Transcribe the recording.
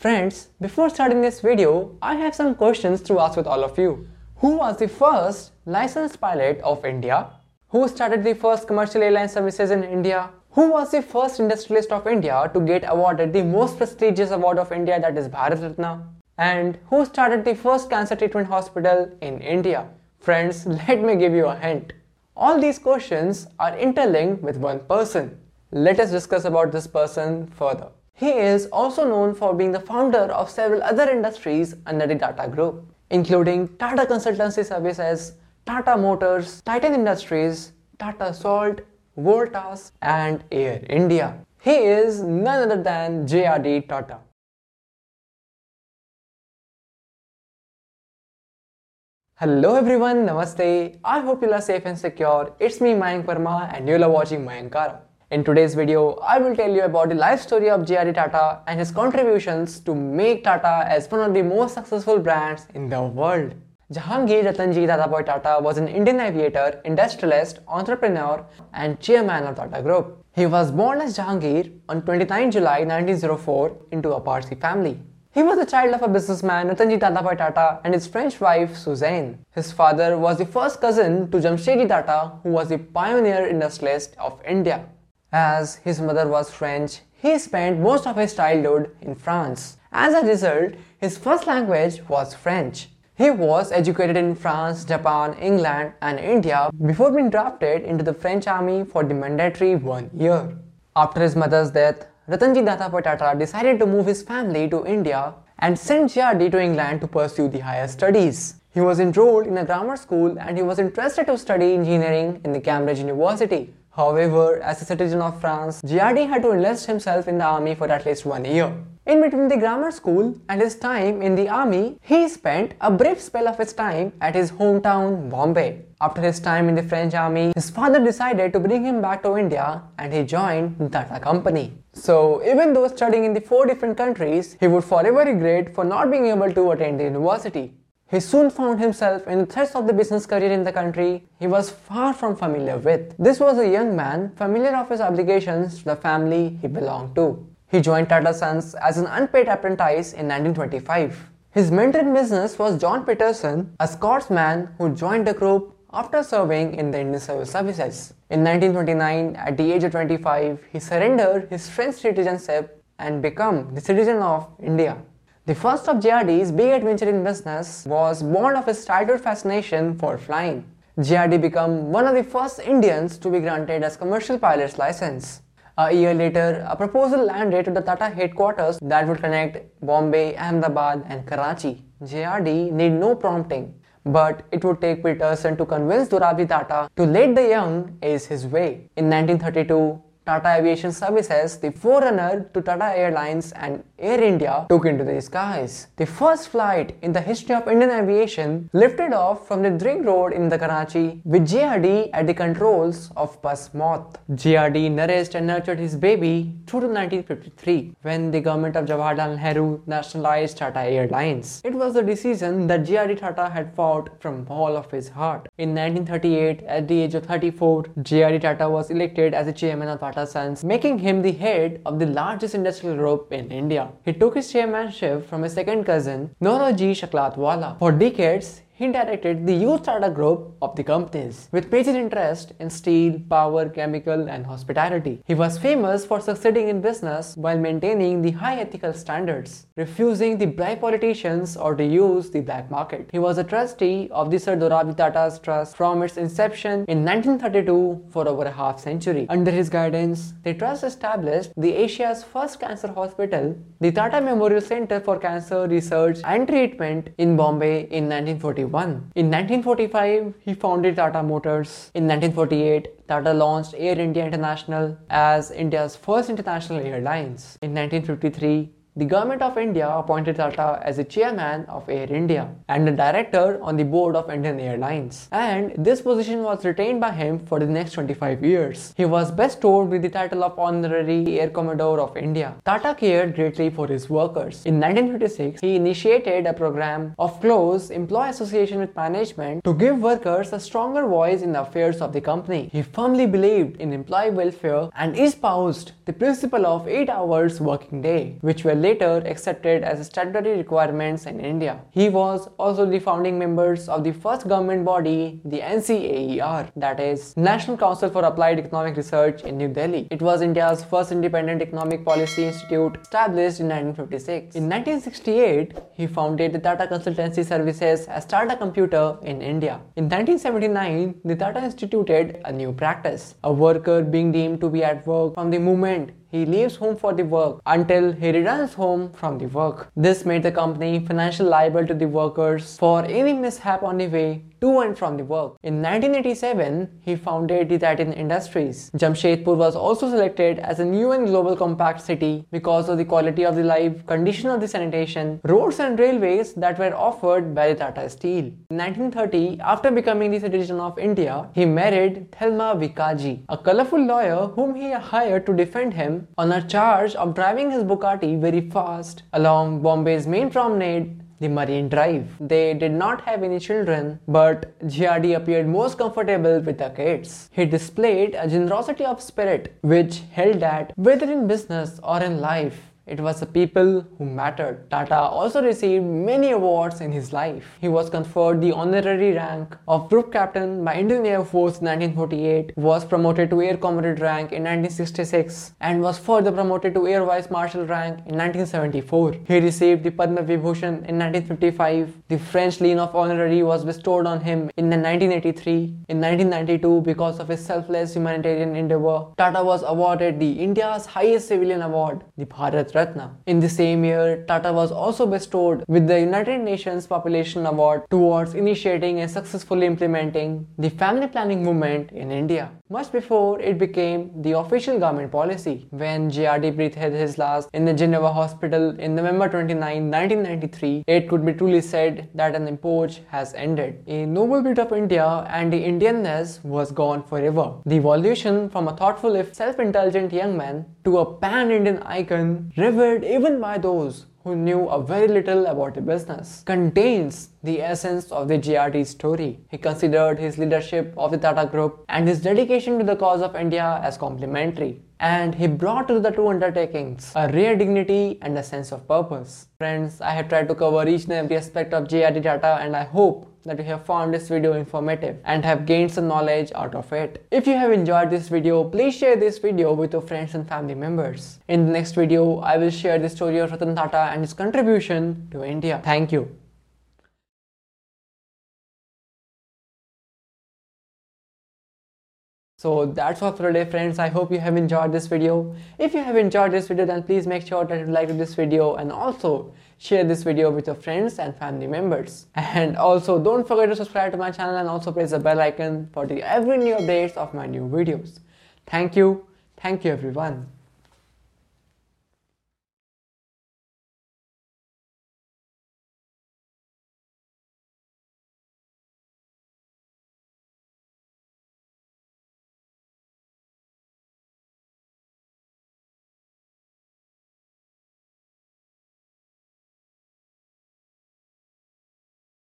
Friends, before starting this video, I have some questions to ask with all of you. Who was the first licensed pilot of India? Who started the first commercial airline services in India? Who was the first industrialist of India to get awarded the most prestigious award of India that is Bharat Ratna? And who started the first cancer treatment hospital in India? Friends, let me give you a hint. All these questions are interlinked with one person. Let us discuss about this person further. He is also known for being the founder of several other industries under the Tata Group, including Tata Consultancy Services, Tata Motors, Titan Industries, Tata Salt, Voltas, and Air India. He is none other than JRD Tata. Hello everyone, Namaste. I hope you are safe and secure. It's me Mayank Verma and you are watching Mayankara. In today's video, I will tell you about the life story of JRD Tata and his contributions to make Tata as one of the most successful brands in the world. Jahangir Ratanji Dadabhai Tata was an Indian aviator, industrialist, entrepreneur and chairman of Tata Group. He was born as Jahangir on 29 July 1904 into a Parsi family. He was the child of a businessman Ratanji Dadabhai Tata and his French wife Suzanne. His father was the first cousin to Jamshedji Tata who was the pioneer industrialist of India. As his mother was French, he spent most of his childhood in France. As a result, his first language was French. He was educated in France, Japan, England, and India before being drafted into the French army for the mandatory one year. After his mother's death, Ratanji Dadabhai Tata decided to move his family to India and sent JRD to England to pursue the higher studies. He was enrolled in a grammar school and he was interested to study engineering in the Cambridge University. However, as a citizen of France, JRD had to enlist himself in the army for at least one year. In between the grammar school and his time in the army, he spent a brief spell of his time at his hometown Bombay. After his time in the French army, his father decided to bring him back to India and he joined Tata Company. So, even though studying in the four different countries, he would forever regret for not being able to attend the university. He soon found himself in the threats of the business career in the country he was far from familiar with. This was a young man familiar of his obligations to the family he belonged to. He joined Tata Sons as an unpaid apprentice in 1925. His mentor in business was John Peterson, a Scotsman who joined the group after serving in the Indian Civil Services. In 1929, at the age of 25, he surrendered his French citizenship and became the citizen of India. The first of JRD's big adventure in business was born of his childhood fascination for flying. JRD became one of the first Indians to be granted as commercial pilot's license. A year later, a proposal landed to the Tata headquarters that would connect Bombay, Ahmedabad and Karachi. JRD need no prompting, but it would take Peterson to convince Dorabji Tata to let the young ace his way. In 1932, Tata Aviation Services, the forerunner to Tata Airlines and Air India, took into the skies. The first flight in the history of Indian aviation lifted off from the Drigh Road in the Karachi with JRD at the controls of Puss Moth. JRD nourished and nurtured his baby through to 1953 when the government of Jawaharlal Nehru nationalized Tata Airlines. It was the decision that JRD Tata had fought from all of his heart. In 1938, at the age of 34, JRD Tata was elected as the chairman of Tata Sons, making him the head of the largest industrial group in India. He took his chairmanship from his second cousin, Naoroji Saklatwala. For decades, he directed the youth startup group of the companies, with major interest in steel, power, chemical, and hospitality. He was famous for succeeding in business while maintaining the high ethical standards, refusing to bribe politicians or to use the black market. He was a trustee of the Sir Dorabji Tata's Trust from its inception in 1932 for over a half century. Under his guidance, the trust established the Asia's first cancer hospital, the Tata Memorial Center for Cancer Research and Treatment in Bombay in 1941. In 1945, he founded Tata Motors. In 1948, Tata launched Air India International as India's first international airlines. In 1953, the government of India appointed Tata as the chairman of Air India and a director on the board of Indian Airlines. And this position was retained by him for the next 25 years. He was bestowed with the title of Honorary Air Commodore of India. Tata cared greatly for his workers. In 1956, he initiated a program of close employee association with management to give workers a stronger voice in the affairs of the company. He firmly believed in employee welfare and espoused the principle of 8 hours working day, which were later accepted as statutory requirements in India. He was also the founding members of the first government body, the NCAER, that is National Council for Applied Economic Research in New Delhi. It was India's first independent economic policy institute established in 1956. In 1968, he founded the Tata Consultancy Services as Tata Computer in India. In 1979, the Tata instituted a new practice, a worker being deemed to be at work from the moment he leaves home for the work until he returns home from the work. This made the company financially liable to the workers for any mishap on the way to and from the work. In 1987, he founded the Titan Industries. Jamshedpur was also selected as a new and global compact city because of the quality of the life, condition of the sanitation, roads and railways that were offered by the Tata Steel. In 1930, after becoming the citizen of India, he married Thelma Vicaji, a colorful lawyer whom he hired to defend him on a charge of driving his Bugatti very fast along Bombay's main promenade the Marine Drive. They did not have any children, but JRD appeared most comfortable with the kids. He displayed a generosity of spirit which held that whether in business or in life, it was the people who mattered. Tata also received many awards in his life. He was conferred the honorary rank of Group Captain by Indian Air Force in 1948, was promoted to Air Commodore rank in 1966, and was further promoted to Air Vice Marshal rank in 1974. He received the Padma Vibhushan in 1955. The French Legion of Honorary was bestowed on him in 1983. In 1992, because of his selfless humanitarian endeavor, Tata was awarded the India's highest civilian award, the Bharat Ratna. In the same year, Tata was also bestowed with the United Nations Population Award towards initiating and successfully implementing the family planning movement in India. Much before it became the official government policy, when J.R.D. JRD breathed his last in the Geneva hospital in November 29, 1993, it could be truly said that an epoch has ended. A noble bit of India and the Indianness was gone forever. The evolution from a thoughtful if self-intelligent young man to a pan-Indian icon revered even by those who knew a very little about the business, contains the essence of the JRD story. He considered his leadership of the Tata Group and his dedication to the cause of India as complementary. And he brought to the two undertakings a rare dignity and a sense of purpose. Friends, I have tried to cover each and every aspect of JRD Tata and I hope that you have found this video informative and have gained some knowledge out of it. If you have enjoyed this video, please share this video with your friends and family members. In the next video, I will share the story of Ratan Tata and his contribution to India. Thank you. So that's all for today friends. I hope you have enjoyed this video. If you have enjoyed this video then please make sure that you like this video and also share this video with your friends and family members. And also don't forget to subscribe to my channel and also press the bell icon for the every new updates of my new videos. Thank you. Thank you everyone.